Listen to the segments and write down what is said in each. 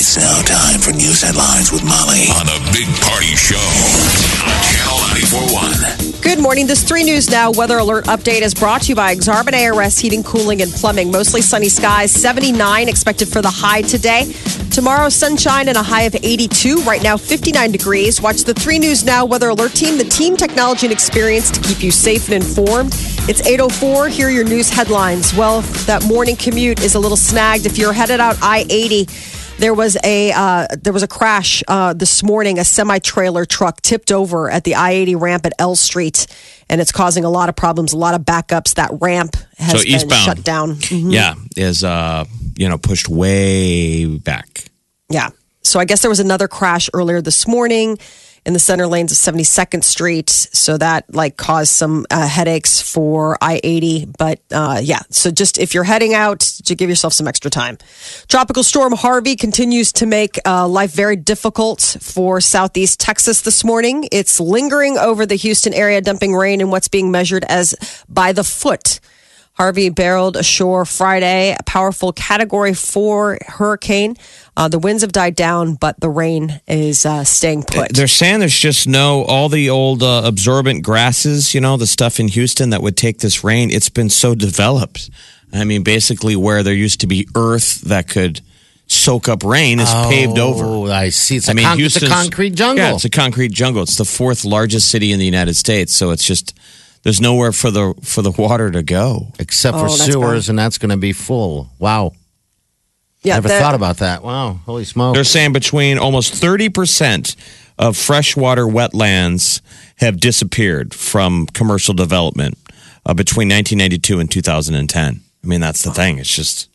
It's now time for news headlines with Molly on a big party show on Channel 941. Good morning. This 3 News Now weather alert update is brought to you by Exarban ARS Heating, Cooling, and Plumbing. Mostly sunny skies, 79 expected for the high today. Tomorrow, sunshine and a high of 82. Right now, 59 degrees. Watch the 3 News Now weather alert team, the team technology and experience to keep you safe and informed. It's 8.04. Here are your news headlines. Well, that morning commute is a little snagged. If you're headed out I 80, there was a uh, there was a crash uh, this morning. A semi trailer truck tipped over at the I eighty ramp at L Street, and it's causing a lot of problems, a lot of backups. That ramp has So been eastbound. shut down. Mhm. Yeah, is uh, you know pushed way back. Yeah. So I guess there was another crash earlier this morning in the center lanes of 72nd Street. So that like caused some uh, headaches for I 80. But uh, yeah, so just if you're heading out, to give yourself some extra time. Tropical storm Harvey continues to make uh, life very difficult for southeast Texas this morning. It's lingering over the Houston area, dumping rain in what's being measured as by the foot. Harvey barreled ashore Friday, a powerful category four hurricane. Uh, the winds have died down, but the rain is uh, staying put. They're saying there's just no all the old uh, absorbent grasses, you know, the stuff in Houston that would take this rain. It's been so developed. I mean, basically, where there used to be earth that could soak up rain is paved over. Oh, I see. It's a I mean, con- it's a concrete jungle. Yeah, it's a concrete jungle. It's the fourth largest city in the United States, so it's just there's nowhere for the for the water to go. Except for Oh, sewers, bad. and that's going to be full. Wow. yeah, Never thought about that. Wow. Holy smoke. They're saying between almost 30% of freshwater wetlands have disappeared from commercial development uh, between 1992 and 2010. I mean, that's the thing. It's just,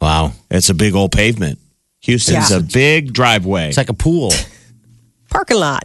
wow. it's a big old pavement. Houston's Yeah. a big driveway. It's like a pool. parking lot.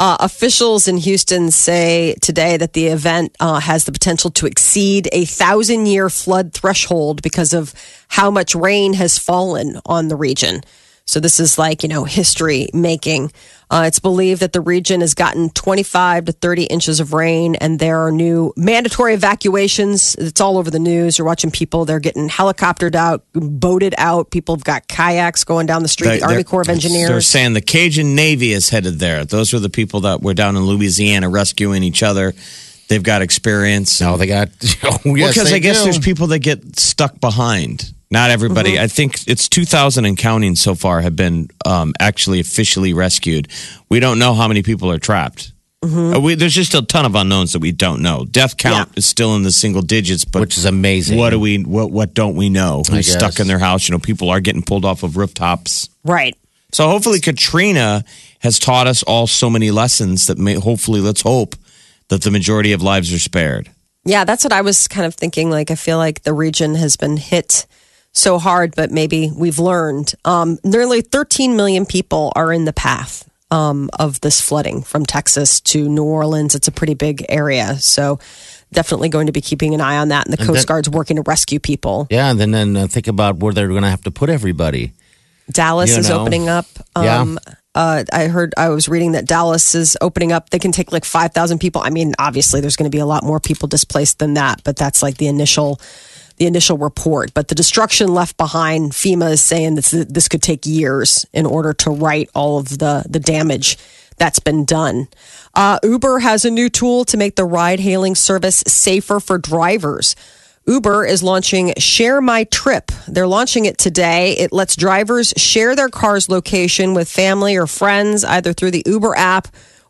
Uh, officials in Houston say today that the event uh, has the potential to exceed a thousand year flood threshold because of how much rain has fallen on the region. So this is like, you know, history making. Uh, it's believed that the region has gotten 25 to 30 inches of rain and there are new mandatory evacuations. It's all over the news. You're watching people, they're getting helicoptered out, boated out. People have got kayaks going down the street. They- the Army Corps of Engineers. They're saying the Cajun Navy is headed there. Those are the people that were down in Louisiana rescuing each other. They've got experience. No, they got. Oh, Well, because I guess do. there's people that get stuck behind. Not everybody. Mm-hmm. I think it's 2,000 and counting so far have been um, actually officially rescued. We don't know how many people are trapped. Uh, we, there's just a ton of unknowns that we don't know. Death count Mm-hmm. Yeah. is still in the single digits, but which is amazing. what do we? What what don't we know? I Who's stuck in their house? You know, people are getting pulled off of rooftops. right. So hopefully Katrina has taught us all so many lessons that may hopefully let's hope that the majority of lives are spared. Yeah, that's what I was kind of thinking. Like, I feel like the region has been hit so hard, but maybe we've learned. Um, nearly 13 million people are in the path um, of this flooding from Texas to New Orleans. It's a pretty big area. So, definitely going to be keeping an eye on that. And the And Coast then- Guard's working to rescue people. Yeah, and then, then uh, think about where they're going to have to put everybody. Dallas You is know. opening up. Yeah. Um, uh, I heard, I was reading that Dallas is opening up. They can take like 5,000 people. I mean, obviously, there's going to be a lot more people displaced than that, but that's like the initial. The initial report, but the destruction left behind, FEMA is saying this this could take years in order to right all of the the damage that's been done. Uh, Uber has a new tool to make the ride hailing service safer for drivers. Uber is launching Share My Trip. They're launching it today. It lets drivers share their car's location with family or friends, either through the Uber app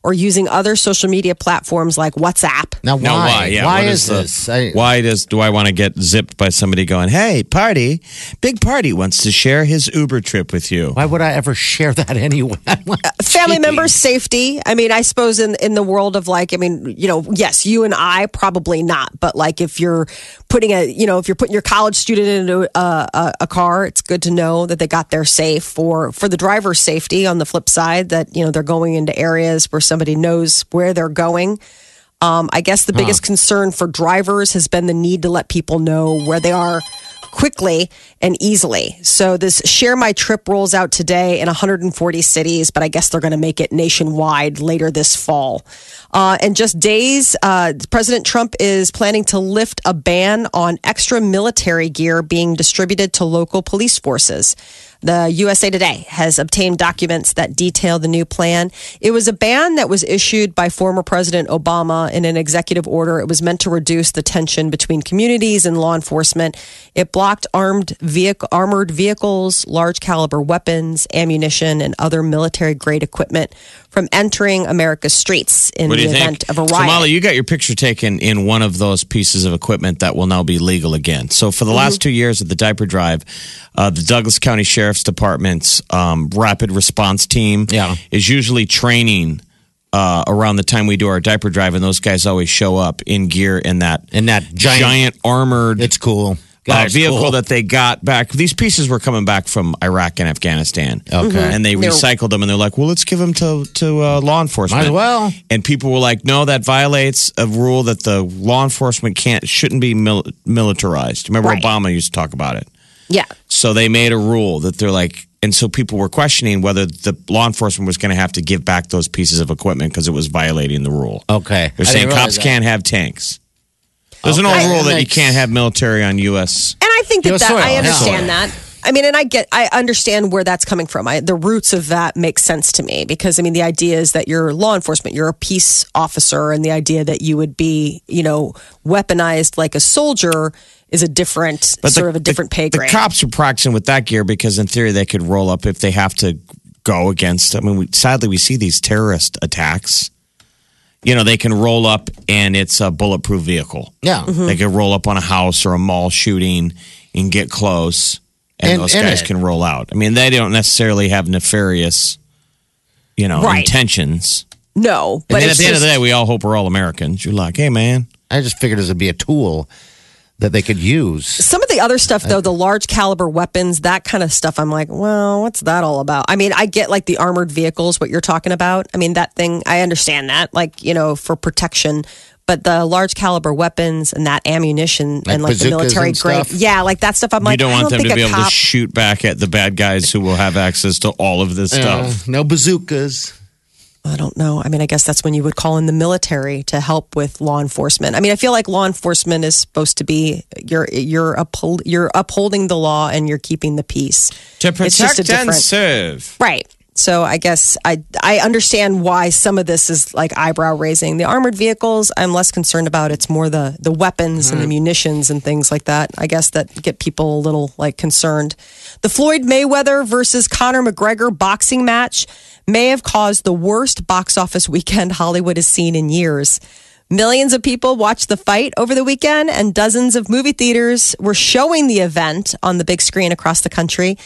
or using other social media platforms like WhatsApp. Now, why? No, why? Yeah, why what is, the- this? I- why does do I want to get zipped by somebody going, "Hey, party, big party wants to share his Uber trip with you"? Why would I ever share that anyway? Uh, family Cheeky. members safety i mean i suppose in in the world of like i mean you know yes you and i probably not but like if you're putting a you know if you're putting your college student into a, a, a car it's good to know that they got there safe for for the driver's safety on the flip side that you know they're going into areas where somebody knows where they're going. Um, I guess the biggest concern for drivers has been the need to let people know where they are quickly and easily. So this Share My Trip rolls out today in 140 cities, but I guess they're going to make it nationwide later this fall. Uh, in just days, uh, President Trump is planning to lift a ban on extra military gear being distributed to local police forces. The USA Today has obtained documents that detail the new plan. It was a ban that was issued by former President Obama in an executive order. It was meant to reduce the tension between communities and law enforcement. It blocked armed vehicle, armored vehicles, large caliber weapons, ammunition, and other military grade equipment from entering America's streets in the do event think? of a So, riot. Molly, you got your picture taken in one of those pieces of equipment that will now be legal again. So, for the Mm-hmm. last two years of the diaper drive, uh, the Douglas County Sheriff's Department's um, rapid response team Yeah. is usually training uh, around the time we do our diaper drive, and those guys always show up in gear in that In that giant- armored It's cool. Uh, vehicle cool. that they got back. These pieces were coming back from Iraq and Afghanistan. Okay. And they recycled them and they're like, well, let's give them to, to uh, law enforcement. Might as well. And people were like, no, that violates a rule that the law enforcement can't, shouldn't be mil- militarized. Remember, Right. Obama used to talk about it. yeah. So they made a rule that they're like, and so people were questioning whether the law enforcement was going to have to give back those pieces of equipment because it was violating the rule. Okay. They're saying cops that. can't have tanks. There's an old rule that you can't have military on U.S. And I think that, US that soil, I understand Soil. that. I mean, and I get, I understand where that's coming from. I, the roots of that make sense to me because I mean, the idea is that you're law enforcement, you're a peace officer, and the idea that you would be, you know, weaponized like a soldier is a different, sort of a different the, pay grade. The cops are practicing with that gear because, in theory, they could roll up if they have to go against. I mean, we, sadly, we see these terrorist attacks. You know, they can roll up and it's a bulletproof vehicle. Yeah. Mm-hmm. They can roll up on a house or a mall shooting and get close, and, And- those and guys it- can roll out. I mean, they don't necessarily have nefarious, you know, Right. intentions. no, And but then at it's the end of the day, we all hope we're all Americans. You're like, hey, man, I just figured this would be a tool that they could use. some of the other stuff though the large caliber weapons that kind of stuff i'm like well what's that all about i mean i get like the armored vehicles what you're talking about i mean that thing i understand that like you know for protection but the large caliber weapons and that ammunition Like and like the military grade yeah like that stuff i'm you like don't I want them think to be a able cop, to shoot back at the bad guys who will have access to all of this Uh, stuff. no bazookas. I don't know. I mean, I guess that's when you would call in the military to help with law enforcement. I mean, I feel like law enforcement is supposed to be you're you're uphold, you're upholding the law and you're keeping the peace. To It's just a protect and serve. Right. So I guess I I understand why some of this is like eyebrow raising. The armored vehicles, I'm less concerned about. It's more the the weapons and the mm-hmm. munitions and things like that. I guess that get people a little like concerned. The Floyd Mayweather versus Conor McGregor boxing match may have caused the worst box office weekend Hollywood has seen in years. Millions of people watched the fight over the weekend, and dozens of movie theaters were showing the event on the big screen across the country.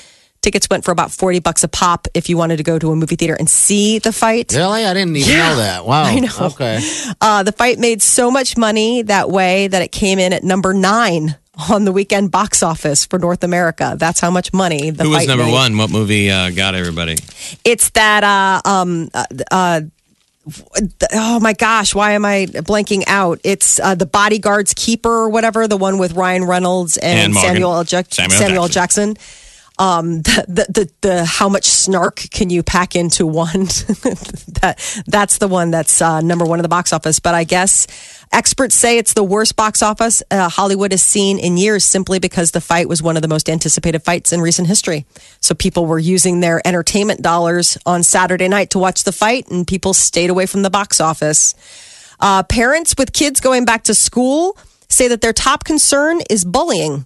Tickets went for about 40 bucks a pop if you wanted to go to a movie theater and see the fight. Really? I didn't even Yeah. know that. Wow. I know. Okay. Uh, the fight made so much money that way that it came in at number nine on the weekend box office for North America. That's how much money the Who was number made. one? What movie uh, got everybody? It's that uh um uh, uh oh my gosh, why am I blanking out? It's uh, the Bodyguard's Keeper or whatever, the one with Ryan Reynolds and, And Samuel L. Jack- Samuel Samuel, Jackson. Um, the, the the the how much snark can you pack into one? that that's the one that's uh, number one in the box office. But I guess experts say it's the worst box office uh, Hollywood has seen in years, simply because the fight was one of the most anticipated fights in recent history. So people were using their entertainment dollars on Saturday night to watch the fight, and people stayed away from the box office. Uh, parents with kids going back to school say that their top concern is bullying.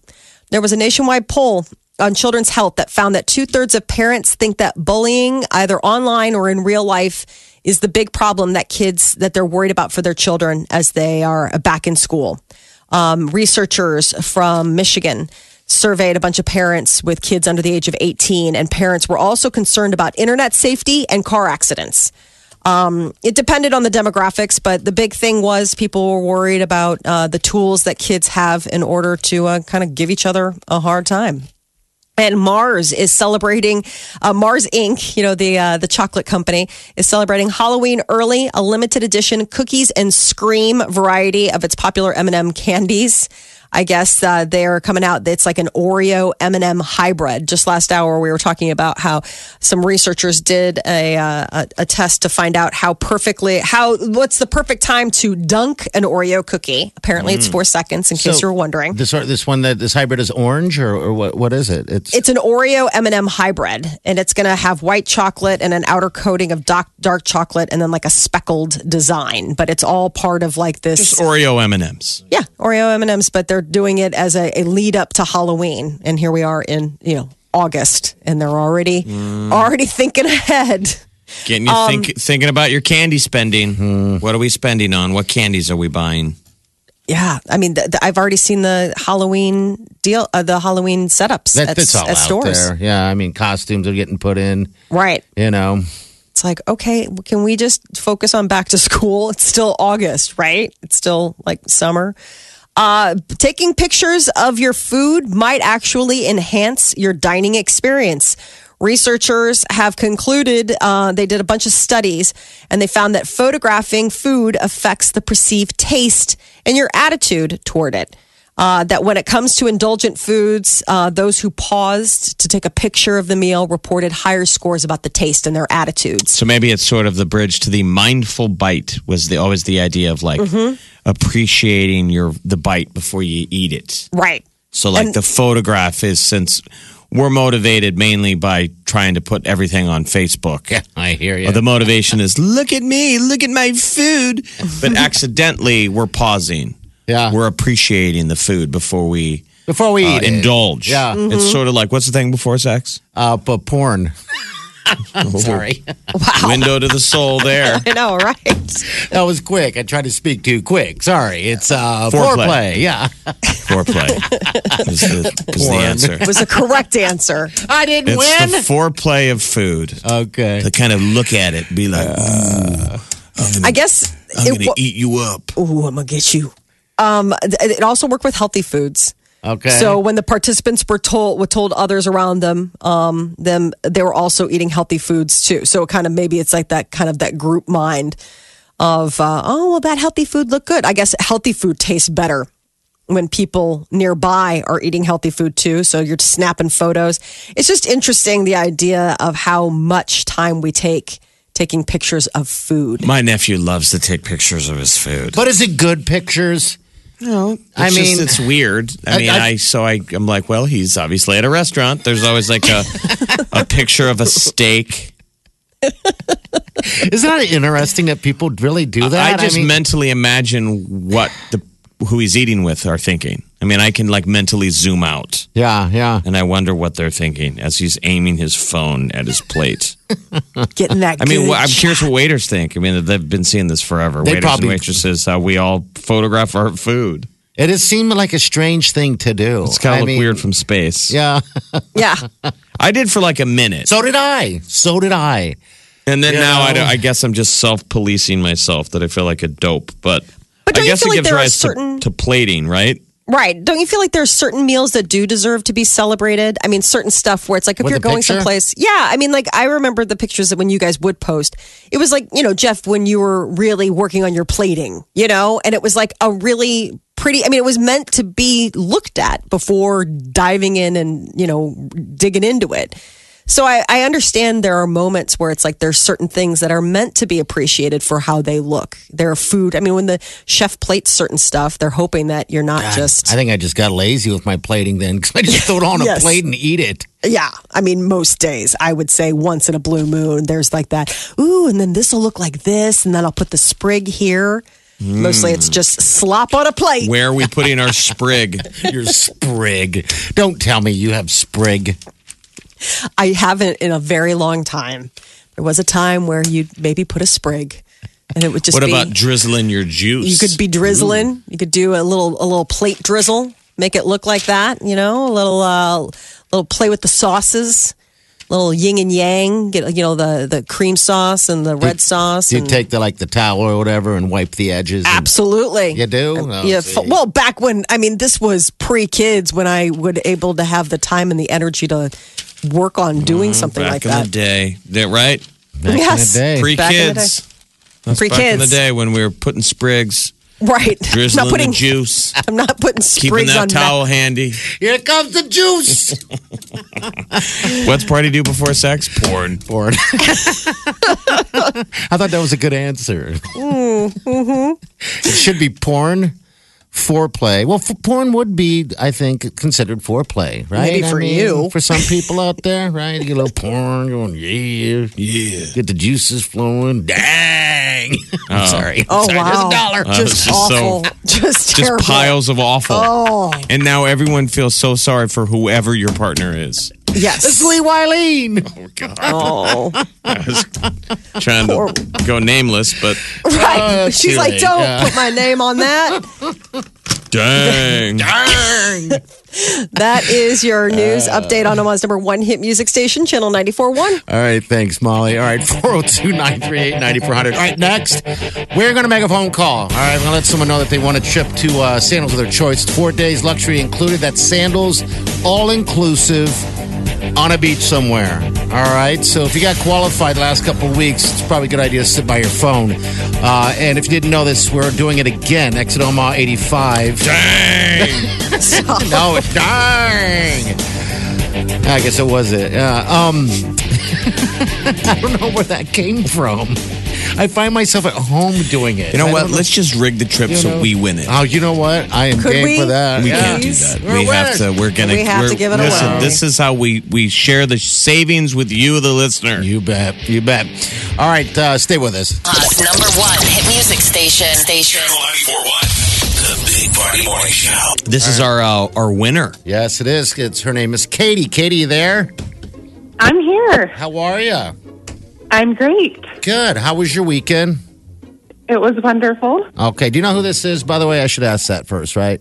There was a nationwide poll on children's health that found that two thirds of parents think that bullying, either online or in real life, is the big problem that kids that they're worried about for their children as they are back in school. Um, researchers from Michigan surveyed a bunch of parents with kids under the age of 18, and parents were also concerned about internet safety and car accidents. Um, it depended on the demographics, but the big thing was people were worried about uh, the tools that kids have in order to uh, kind of give each other a hard time. And Mars is celebrating uh, Mars Inc. You know the uh, the chocolate company is celebrating Halloween early, a limited edition cookies and scream variety of its popular M&M candies. I guess uh, they're coming out. It's like an Oreo M&M hybrid. Just last hour, we were talking about how some researchers did a, uh, a, a test to find out how perfectly how what's the perfect time to dunk an Oreo cookie. Apparently, it's four seconds. In case you were wondering, This this one that this hybrid is orange or, or what what is it? It's It's an Oreo M&M hybrid, and it's going to have white chocolate and an outer coating of dark, dark chocolate, and then like a speckled design. But it's all part of like this, Just Oreo M and M's. yeah, Oreo M&Ms. But they're doing it as a, a lead up to Halloween, and here we are in you know August, and they're already already thinking ahead. Getting you Um, think, thinking about your candy spending. Hmm. What are we spending on? What candies are we buying? Yeah, I mean, th- th- I've already seen the Halloween deal, uh, the Halloween setups that, at, that's all at out stores. there. Yeah, I mean costumes are getting put in. Right. You know, It's like, okay, can we just focus on back to school? It's still August, right? It's still like summer. Uh, taking pictures of your food might actually enhance your dining experience. Researchers have concluded uh, they did a bunch of studies and they found that photographing food affects the perceived taste and your attitude toward it. Uh, that when it comes to indulgent foods, uh, those who paused to take a picture of the meal reported higher scores about the taste and their attitudes. So maybe it's sort of the bridge to the mindful bite. Was the always the idea of like Mm-hmm. appreciating your the bite before you eat it. Right. So like And- the photograph is since we're motivated mainly by trying to put everything on Facebook. yeah, I hear you. The motivation is look at me, look at my food. But accidentally we're pausing. Yeah. We're appreciating the food before we Before we uh, eat it. indulge. Yeah. It's sort of like what's the thing before sex? uh, but porn. Sorry, Wow. Window to the soul there. I know, right? that was quick. I tried to speak too quick. Sorry, it's uh, Foreplay. foreplay. Yeah, Foreplay is the, is the Porn. answer. was the correct answer. I didn't It's win. the foreplay of food. okay. To kind of look at it, be like, ooh, I guess I'm going to wa- eat you up. Ooh, I'm gonna get you. Um, it also worked with healthy foods. Okay. So when the participants were told were told others around them, um, them they were also eating healthy foods too. So it kind of maybe it's like that kind of that group mind of uh, oh well that healthy food looked good. I guess healthy food tastes better when people nearby are eating healthy food too. So you're snapping photos. It's just interesting the idea of how much time we take taking pictures of food. My nephew loves to take pictures of his food. but is it good pictures? No, it's I just, mean- it's weird. I, I- mean, I- I, so I I'm like, well, he's obviously at a restaurant. There's always like a a picture of a steak. Isn't that interesting that people really do that? I just mean, mentally imagine what the who he's eating with are thinking. I mean, I can like mentally zoom out, yeah, yeah. and I wonder what they're thinking as he's aiming his phone at his plate. Getting that. I mean, good wh- I'm curious what waiters think. I mean, they've been seeing this forever. They waiters probably- and waitresses, how we all photograph our food. It has seemed like a strange thing to do. It's kind I of look mean, weird from space. Yeah. Yeah. I did for like a minute. So did I. So did I. And then You now I, I guess I'm just self policing myself that I feel like a dope. But, But I guess it like gives rise certain- to, to plating, right? Right. Don't you feel like there's certain meals that do deserve to be celebrated? I mean, certain stuff where it's like if With you're going picture? someplace. Yeah. I mean, like I remember the pictures that when you guys would post. It was like, you know, Jeff, when you were really working on your plating, you know, and it was like a really pretty, I mean, it was meant to be looked at before diving in and, you know, digging into it. So I, I understand there are moments where it's like there's certain things that are meant to be appreciated for how they look. Their food. I mean, when the chef plates certain stuff, they're hoping that you're not just. I think I just got lazy with my plating then because I just throw it on Yes. a plate and eat it. Yeah, I mean, most days I would say once in a blue moon, there's like that. Ooh, and then this will look like this, and then I'll put the sprig here. Hmm. Mostly, it's just slop on a plate. Where are we putting our sprig? Your sprig. Don't tell me you have sprig. I haven't in a very long time. There was a time where you'd maybe put a sprig, and it would just What be. about drizzling your juice? you could be drizzling. You could do a little a little plate drizzle. Make it look like that. You know, a little uh, little play with the sauces. Little yin and yang. Get you know the the cream sauce and the red sauce. You take the like the towel or whatever and wipe the edges? Absolutely. You do? Oh, yeah. Well, back when I mean, this was pre kids when I would able to have the time and the energy to work on doing something Mm, back like in that. the day, Yeah, right? Back in the day. Pre Back in the kids. That's Pre back in the kids. day when we were putting sprigs, Right. Drizzling not putting the juice, I'm not putting keeping sprigs that on towel handy. Here comes the juice. What's party do before sex? Porn. Porn. I thought that was a good answer. Mm-hmm. It should be porn, foreplay. Well, f- porn would be, I think, considered foreplay, right? Maybe I for mean, you. For some people out there, right? You get a little porn going, yeah, Yeah. get the juices flowing. Dang. I'm sorry. I'm Oh sorry. wow! There's a dollar. Uh, Just, it's just so- awful. just Just terrible. piles of awful. Oh And now everyone feels so sorry for whoever your partner is. Yes. It's Lee Wileen. Oh, God. Oh I was trying to go nameless, but right. Oh, She's too like, late. don't Yeah. put my name on that. dang. Dang. That is your news Uh. update on Omaha's number one hit music station, Channel 94.1. All right, thanks, Molly. All right, 402 938 9400. All right, next, we're going to make a phone call. All right, we're going to let someone know that they want a trip to uh, Sandals of their choice. Four days, luxury included. That's Sandals, all inclusive, on a beach somewhere. All right, so if you got qualified the last couple weeks, it's probably a good idea to sit by your phone. Uh, and if you didn't know this, we're doing it again. Exit Omaha 85. Dang. no, it's dang. I guess it was it. Yeah. Um, I don't know where that came from. I find myself at home doing it. You know I what? Let's just rig the trip You so know- we win it. Oh, you know what? I am Could game we? for that. We Yeah. can't do that. We're we have winners. to. We're gonna. We have we're- to give it listen, away. This is how we we share the savings with you, the listener. You bet. You bet. All right, uh, stay with us. Omaha's number one hit music station. Station. Channel 941. The Big Party Morning Show. This is our uh, our winner. Yes, it is. It's her name is Katie. Katie, you there? I'm here. How are you? I'm great. Good. How was your weekend? It was wonderful. Okay. Do you know who this is? By the way, I should ask that first, right?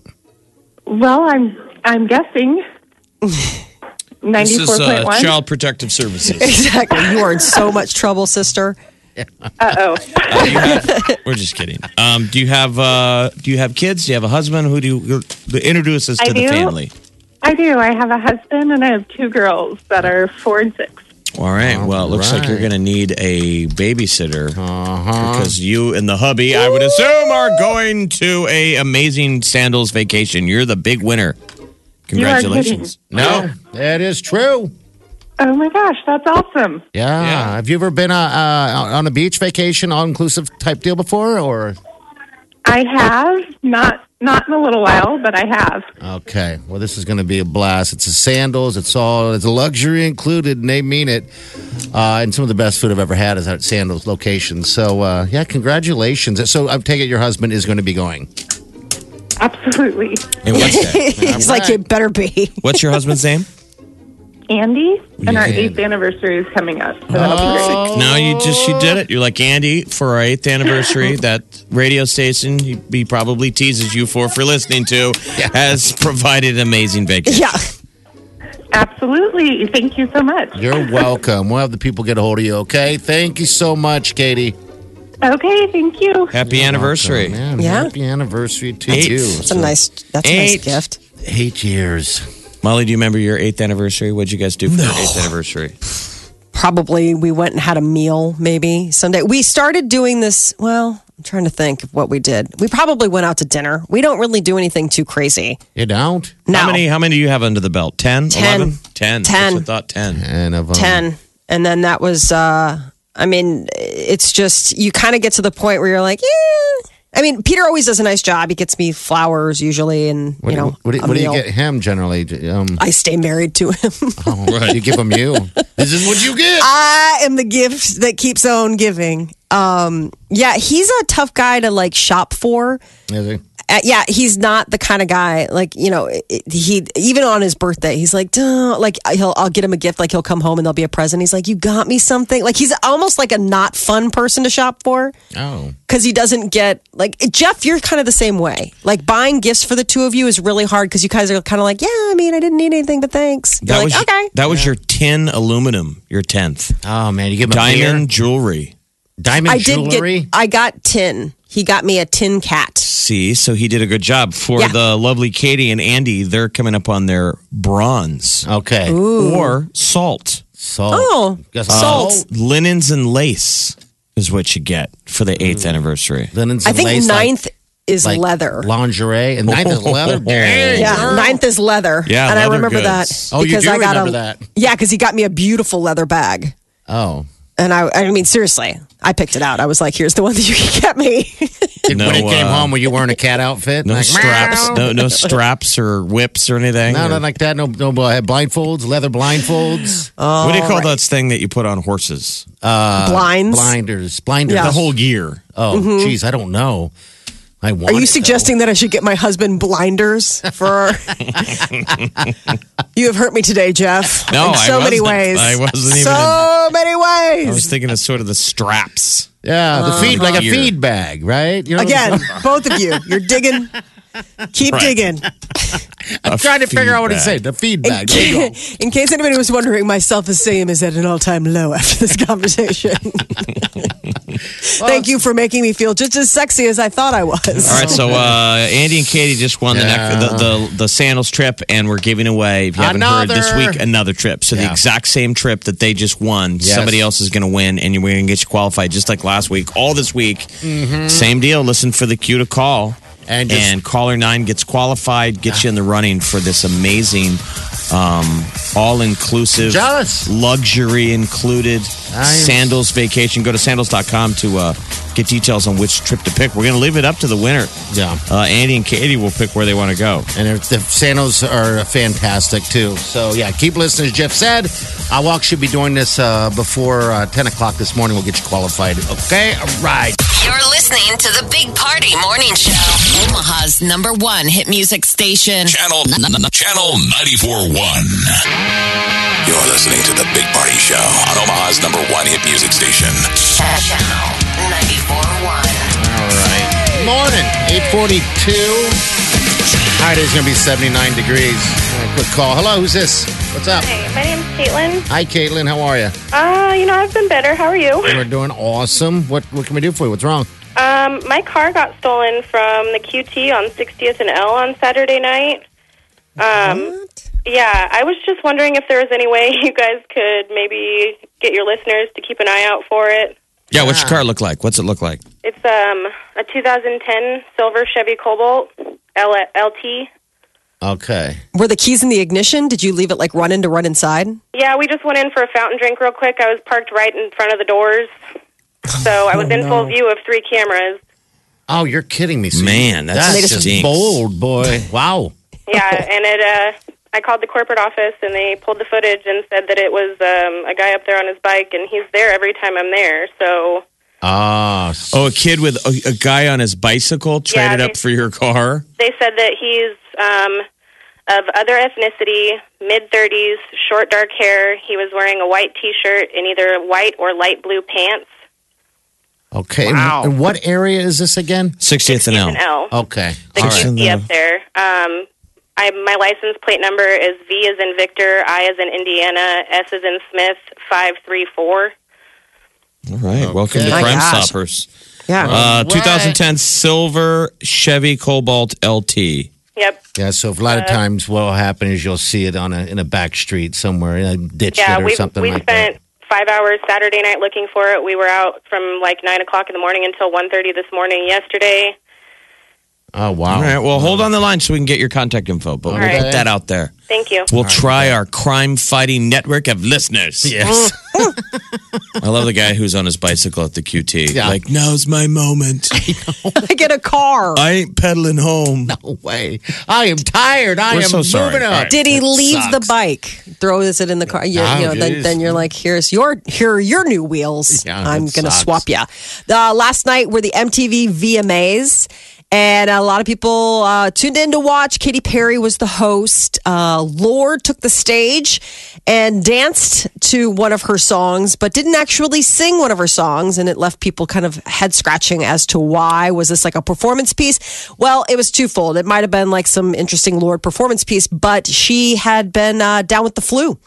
Well, I'm I'm guessing ninety This is point uh. Child Protective Services. Exactly. You are in so much trouble, sister. Uh oh. Uh, you have- we're just kidding. Um, do you have uh, Do you have kids? Do you have a husband? Who do you introduce us to I the do. family? I do. I have a husband and I have two girls that are four and six. All right. Well, it looks like you're going to need a babysitter Uh-huh. because you and the hubby, I would assume, are going to a amazing sandals vacation. You're the big winner. Congratulations. No, that is true. Oh my gosh, that's awesome. Yeah. Yeah. Have you ever been uh, uh, on a beach vacation, all inclusive type deal before? Or I have not not in a little while, but I have. okay, well, this is going to be a blast. It's a sandals. It's all. It's a luxury included, and they mean it. Uh, and some of the best food I've ever had is at sandals location. So uh, yeah, congratulations. So I take it your husband is going to be going. Absolutely. And what's, He's like, it better be. what's your husband's name? Andy, and our eighth anniversary is coming up. So that'll be oh. great. No, you just you did it. You're like Andy for our eighth anniversary. that radio station he, he probably teases you for for listening to has provided amazing vacation. Yeah. Absolutely. Thank you so much. You're welcome. We'll have the people get a hold of you. Okay. Thank you so much, Katie. Okay, thank you. Happy anniversary. Man, Yeah. Happy anniversary to Eight. you. That's a nice. That's a nice gift. Eight years. Molly, do you remember your eighth anniversary? What'd you guys do for your eighth anniversary? Probably we went and had a meal. Maybe someday we started doing this. Well, I'm trying to think of what we did. We probably went out to dinner. We don't really do anything too crazy. You don't? No. How many? How many do you have under the belt? 10? Ten. 11? 10. Ten. I thought 10. And of um, 10 and then that was uh i mean it's just you kind of get to the point where you're like yeah i mean peter always does a nice job he gets me flowers usually and What, you know what, do- a what do you meal. get him generally? Um, i stay married to him oh, You give him you. this is what you get. i am the gift that keeps on giving um yeah he's a tough guy to like shop for Is he? Uh, yeah, he's not the kind of guy like you know. it- He even on his birthday, he's like, Duh, like he'll I'll get him a gift. Like he'll come home and there'll be a present. He's like, you got me something. Like he's almost like a not fun person to shop for Oh. because he doesn't get like Jeff. You're kind of the same way. Like buying gifts for the two of you is really hard because you guys are kind of like, yeah, I mean, I didn't need anything, but thanks. You're That like, was okay. that was your tin aluminum, your tenth Oh man, you get him diamond beer? jewelry. diamond I did jewelry. get. I got tin. He got me a tin cat. See, so he did a good job for Yeah. the lovely Katie and Andy. They're coming up on their bronze okay. or salt. Salt. Oh, Got salt. linens and lace is what you get for the eighth mm. anniversary. Linens I think lace, like- ninth is like leather. lingerie, and ninth is leather. Dang, Yeah, girl. ninth is leather. Yeah, and I remember goods. that Oh, you because do I got remember a that. yeah, because he got me a beautiful leather bag, Oh, and I I mean seriously, I picked it out. I was like, here's the one that you can get me. Did- No, when it came uh, home, were you wearing a cat outfit? No Like, straps, no no straps or whips or anything. No, Or- nothing like that. No, no uh, blindfolds, leather blindfolds, what do you call that thing that you put on horses? Blinds. blinders, blinders. Yeah. The whole gear. Oh, geez, I don't know. I want. Mm-hmm. Are you it, suggesting that I should get my husband blinders for? you have hurt me today, Jeff. No, in I so many wasn't. ways. I wasn't even So many ways. I was thinking of sort of the straps. Though? Yeah, the feed like a feed bag, right? You know, Again, both of you, you're digging. Keep Right. digging. I'm trying to figure out what to say. The feedback. In, bag. There you go. in case anybody was wondering, my self esteem is at an all time low after this conversation. Thank you for making me feel just as sexy as I thought I was. All right, so uh, Andy and Katie just won the, neck, the the the sandals trip, and we're giving away. If you haven't heard this week, another trip. So the exact same trip that they just won, Yes. somebody else is going to win, and we're going to get you qualified, just like last week. All this week, same deal. Listen for the cue to call, And and, caller nine gets qualified, gets you in the running for this amazing. Um, all inclusive, Jealous. luxury included, I am- sandals vacation. Go to sandals.com to uh, get details on which trip to pick. We're going to leave it up to the winner. Yeah. Uh, Andy and Katie will pick where they want to go. And the sandals are fantastic too. So yeah, keep listening. As Jeff said, our walk should be doing this uh, before uh, 10 o'clock this morning. We'll get you qualified. Okay, all right. You're listening to the Big Party Morning Show. Omaha's number one hit music station. Channel Channel 94.1. You're listening to the Big Party Show on Omaha's number one hit music station. Channel 94.1. All right. Morning, 842. All right, it's going to be 79 degrees. All right, quick call. Hello, who's this? What's up? Hey, my name's Caitlin. Hi, Caitlin. How are you? Uh, you know, I've been better. How are you? We're doing awesome. What what can we do for you? What's wrong? Um, my car got stolen from the QT on 60th and L on Saturday night. Um, yeah, I was just wondering if there was any way you guys could maybe get your listeners to keep an eye out for it. Yeah, what's your car look like? What's it look like? It's um a 2010 silver Chevy Cobalt L- LT. Okay. Were the keys in the ignition? Did you leave it like running to run inside? Yeah, we just went in for a fountain drink real quick. I was parked right in front of the doors. So I was in full view of three cameras. Oh, you're kidding me, Susan. Man, that's that's just just bold, boy. Wow. Yeah, and it. Uh, I called the corporate office and they pulled the footage and said that it was um, a guy up there on his bike, and he's there every time I'm there. So Ah, Oh, a kid with a, a guy on his bicycle traded they- up for your car? they said that he's um, of other ethnicity, mid 30s, short dark hair. He was wearing a white T-shirt and either white or light blue pants. okay. Wow. And what area is this again? 60th and L. an L. Okay. the All Just right. in QT the- up there. Um, I, my license plate number is V is in Victor, I is in Indiana, S is in Smith, five three four. All right. Welcome to My Crime gosh. Stoppers. Yeah. Uh, 2010 silver Chevy Cobalt LT. Yep. Yeah, so a lot of times what will happen is you'll see it on a in a back street somewhere, in a ditch Yeah, it or we something we like spent that. five hours Saturday night looking for it. We were out from like nine o'clock in the morning until one thirty this morning yesterday. Oh wow. All right. Well, hold on the line so we can get your contact info, but we'll right. put that out there. Thank you. We'll try our crime fighting network of listeners. Yes. I love the guy who's on his bicycle at the QT. Yeah. Like, now's my moment. I get a car. I ain't pedaling home. no way. I am tired. I We're am so sorry. moving All up. right. Did he That leave the bike? Throws it in the car. You, Oh, you know, then, then you're like, here's your here are your new wheels. Yeah, I'm gonna sucks. swap you. Uh, last night were the MTV VMAs. And a lot of people uh, tuned in to watch. Katy Perry was the host. Uh, Lorde took the stage and danced to one of her songs, but didn't actually sing one of her songs. And it left people kind of head scratching as to why. Was this like a performance piece? Well, it was twofold. It might have been like some interesting Lorde performance piece, but she had been uh, down with the flu.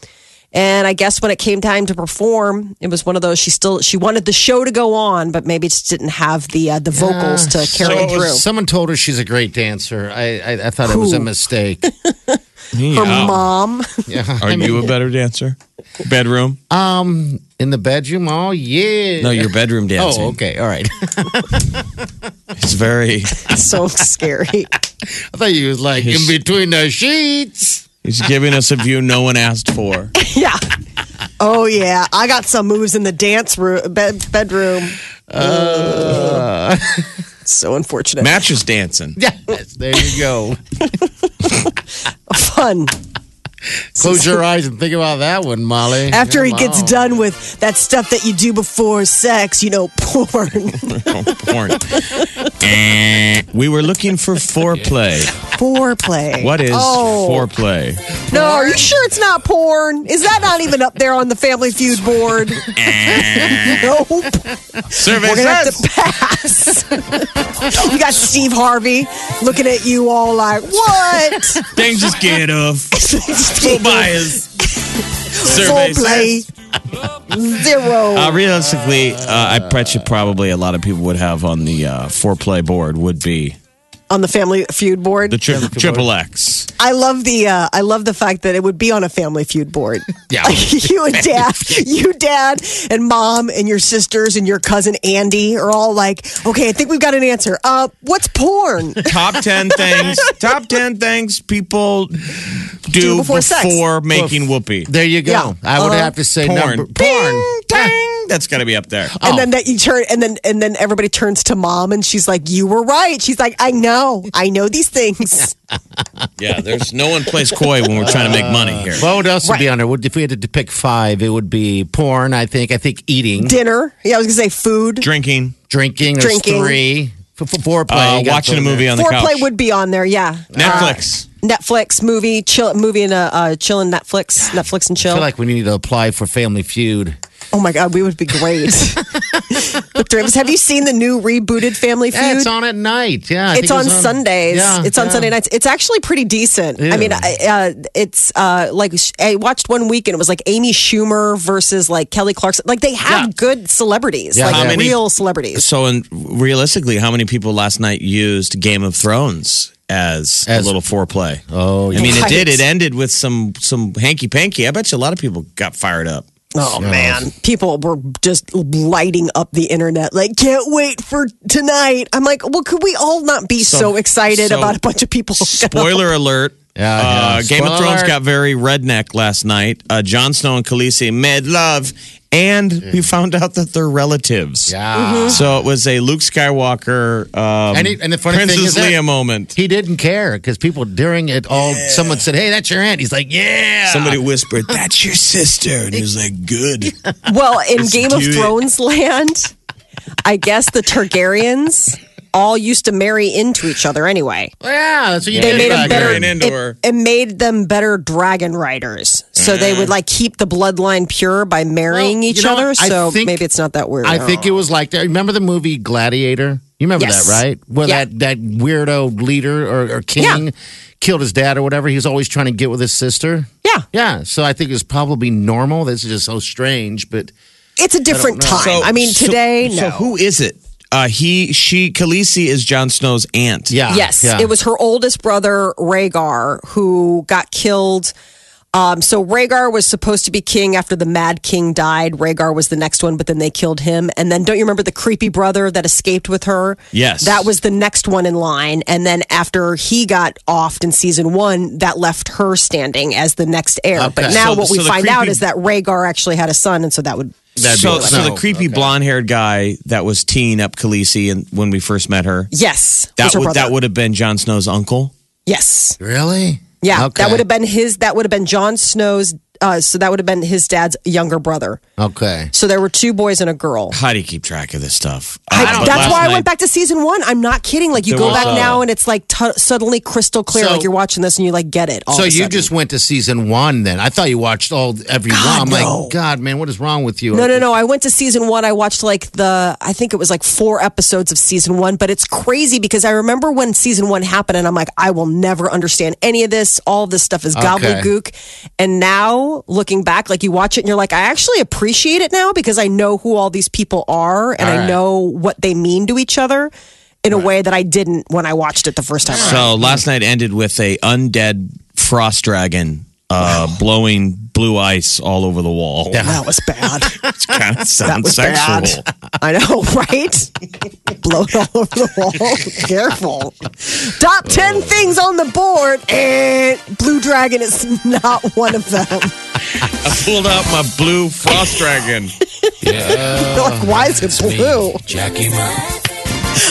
And I guess when it came time to perform, it was one of those. She still she wanted the show to go on, but maybe just didn't have the uh, the vocals to carry So it through. Someone told her she's a great dancer. I I, I thought it was a Who? mistake. Her Yeah. mom. Yeah, Are I mean, you a better dancer? Bedroom? um in the bedroom? Oh yeah. No, your bedroom dancing. Oh, okay, all right. It's very. so scary. I thought you was like in between the sheets. He's giving us a view no one asked for. Yeah. Oh yeah, I got some moves in the dance room, bed, bedroom. Uh. so unfortunate. Mattress dancing. Yes, there you go. Fun. Close your eyes and think about that one, Molly. After he gets on. done with that stuff that you do before sex, you know, porn. Porn. We were looking for foreplay. Foreplay. What is Oh. foreplay? No, are you sure it's not porn? Is that not even up there on the Family Feud board? nope. Survey We're gonna have to pass. you got Steve Harvey looking at you all like, what? Things just get off. Full bias. Survey says. Zero. Uh, realistically, uh, I bet you probably a lot of people would have on the uh, foreplay board would be on the Family Feud board. the tri- triple X. I love the uh, I love the fact that it would be on a Family Feud board. Yeah. You and dad, you dad and mom and your sisters and your cousin Andy are all like, okay, I think we've got an answer. Uh, what's porn? Top 10 things. Top 10 things people do, Do before before, sex. making whoopee. There you go. Yeah. I would Uh-huh. have to say Porn. number porn. Ding, ding. That's got to be up there. And Oh. then that you turn and then and then everybody turns to mom and she's like, "You were right." She's like, "I know, I know these things." Yeah, there's no one plays coy when we're trying to make money here. Well, what else would be on there? If we had to pick five, it would be porn. I think. I think eating, Dinner. Yeah, I was gonna say food. Drinking, drinking. Drinking. three. F- f- foreplay. uh, watching a movie there. on the Foreplay couch. would be on there. Yeah, Netflix. Uh, Netflix movie, chill movie and uh, uh, chilling Netflix, Netflix and chill. I chill. feel like we need to apply for Family Feud. Oh my god, we would be great. But Travis, have you seen the new rebooted Family Feud? Yeah, it's on at night. Yeah, I It's think on Sundays. Yeah, it's on yeah. Sunday nights. It's actually pretty decent. Yeah. I mean, I, uh, it's uh, like I watched one week and it was like Amy Schumer versus like Kelly Clarkson. Like they have Yeah. good celebrities, Yeah, like How many- real celebrities. So, in, realistically, how many people last night used Game of Thrones as, As- a little foreplay? Oh, I mean, it did. It ended with some some hanky panky. I bet you a lot of people got fired up. Oh man, people were just lighting up the internet. Like, can't wait for tonight. I'm like, well, could we all not be so, So- excited so- about a bunch of people? Spoiler alert. Yeah, uh, yeah. Game of Thrones alert. got very redneck last night. Uh, Jon Snow and Khaleesi made love, and we found out that they're relatives. Yeah. Mm-hmm. So it was a Luke Skywalker, um, And, he, and the funny Princess thing is that Leia moment. he didn't care because people during it all, someone said, "Hey, that's your aunt." He's like, "Yeah." Somebody whispered, "That's your sister," and he was like, "Good." Well, in Game of do it. Thrones land, I guess the Targaryens all used to marry into each other anyway. Well, yeah, that's what you They did made them back better. Marrying into It, her. it made them better dragon riders. So they would mm. like keep the bloodline pure by marrying Well, each you know other. what? I So think- maybe it's not that weird. I think it was like that. Remember the movie Gladiator? You remember Yes. that, right? Where Yeah. that, that weirdo leader or, or king Yeah. killed his dad or whatever. He was always trying to get with his sister. Yeah. Yeah. So I think it's probably normal. This is just so strange, but it's a different know. time. I mean, so- today, So no. who is it? Uh, he, she, Khaleesi is Jon Snow's aunt. yeah. Yes, yeah. it was her oldest brother Rhaegar who got killed. Um, so Rhaegar was supposed to be king after the Mad King died. Rhaegar was the next one, but then they killed him. And then don't you remember the creepy brother that escaped with her? Yes. that was the next one in line. And then after he got offed in season one, that left her standing as the next heir. Okay. But now So- what we so the find out is that Rhaegar actually had a son, and so that would. That'd So, be- so the creepy okay. blonde haired guy that was teeing up Khaleesi and when we first met her, Yes, that would brother. that would have been Jon Snow's uncle. yes. Really? Yeah, Okay. that would have been his. That would have been Jon Snow's Uh, so that would have been his dad's younger brother. Okay. So there were two boys and a girl. How do you keep track of this stuff? I, Uh, that's last why I went back to season one. I'm not kidding. Like you There go was, back uh, now and it's like t- suddenly crystal clear. So- like you're watching this and you like get it. all So of a you sudden. just went to season one then? I thought you watched all every one. I'm no. like, God, man, what is wrong with you? No, no, no. I went to season one. I watched like the, I think it was like four episodes of season one, but it's crazy because I remember when season one happened and I'm like, I will never understand any of this. All of this stuff is Okay. gobbledygook. And now looking back, like you watch it and you're like, I actually appreciate it now because I know who all these people are and All I know what they mean to each other in a way that I didn't when I watched it the first time. around. So last night ended with a undead frost dragon uh, blowing blue ice all over the wall. That was bad. It kind of sounds sexual. bad. I know, right? Blown all over the wall. Careful. Top 10 things on the board, and Blue Dragon is not one of them. I pulled out my blue frost dragon. They're like, why is it blue? Jackie Mo.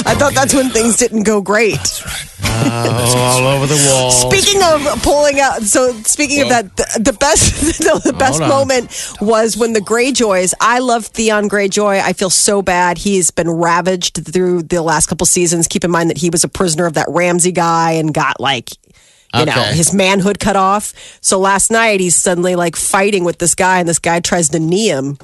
I thought that's when things didn't go great. All over the wall. Speaking of pulling out, so speaking of that, the, the best, no, the best moment was when the Greyjoys. I love Theon Greyjoy. I feel so bad. He's been ravaged through the last couple seasons. Keep in mind that he was a prisoner of that Ramsay guy and got like. You know, Okay. his manhood cut off. So last night he's suddenly like fighting with this guy, and this guy tries to knee him.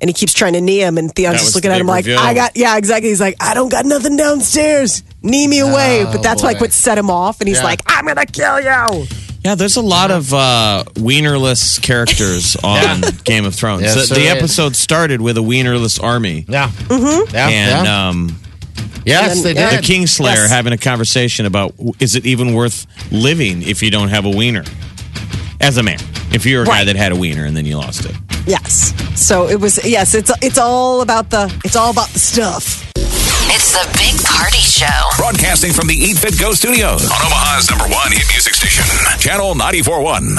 And he keeps trying to knee him, and Theon's That just looking the at him like, reveal. I got, yeah, exactly. He's like, I don't got nothing downstairs. Knee me away. but that's like what set him off. And he's Yeah. like, I'm going to kill you. Yeah, there's a lot of uh, wienerless characters on Game of Thrones. Yes, the, there the episode started with a wienerless army. Yeah. Mm-hmm. Yeah. And yeah. um, yes, they did. the Kingslayer Yes. having a conversation about is it even worth living if you don't have a wiener as a man? If you're a guy that had a wiener and then you lost it. Yes. So it was, yes, it's, it's all about the, it's all about the stuff. It's the Big Party Show. Broadcasting from the Eat Fit Go studios on Omaha's number one hit music station, Channel 941.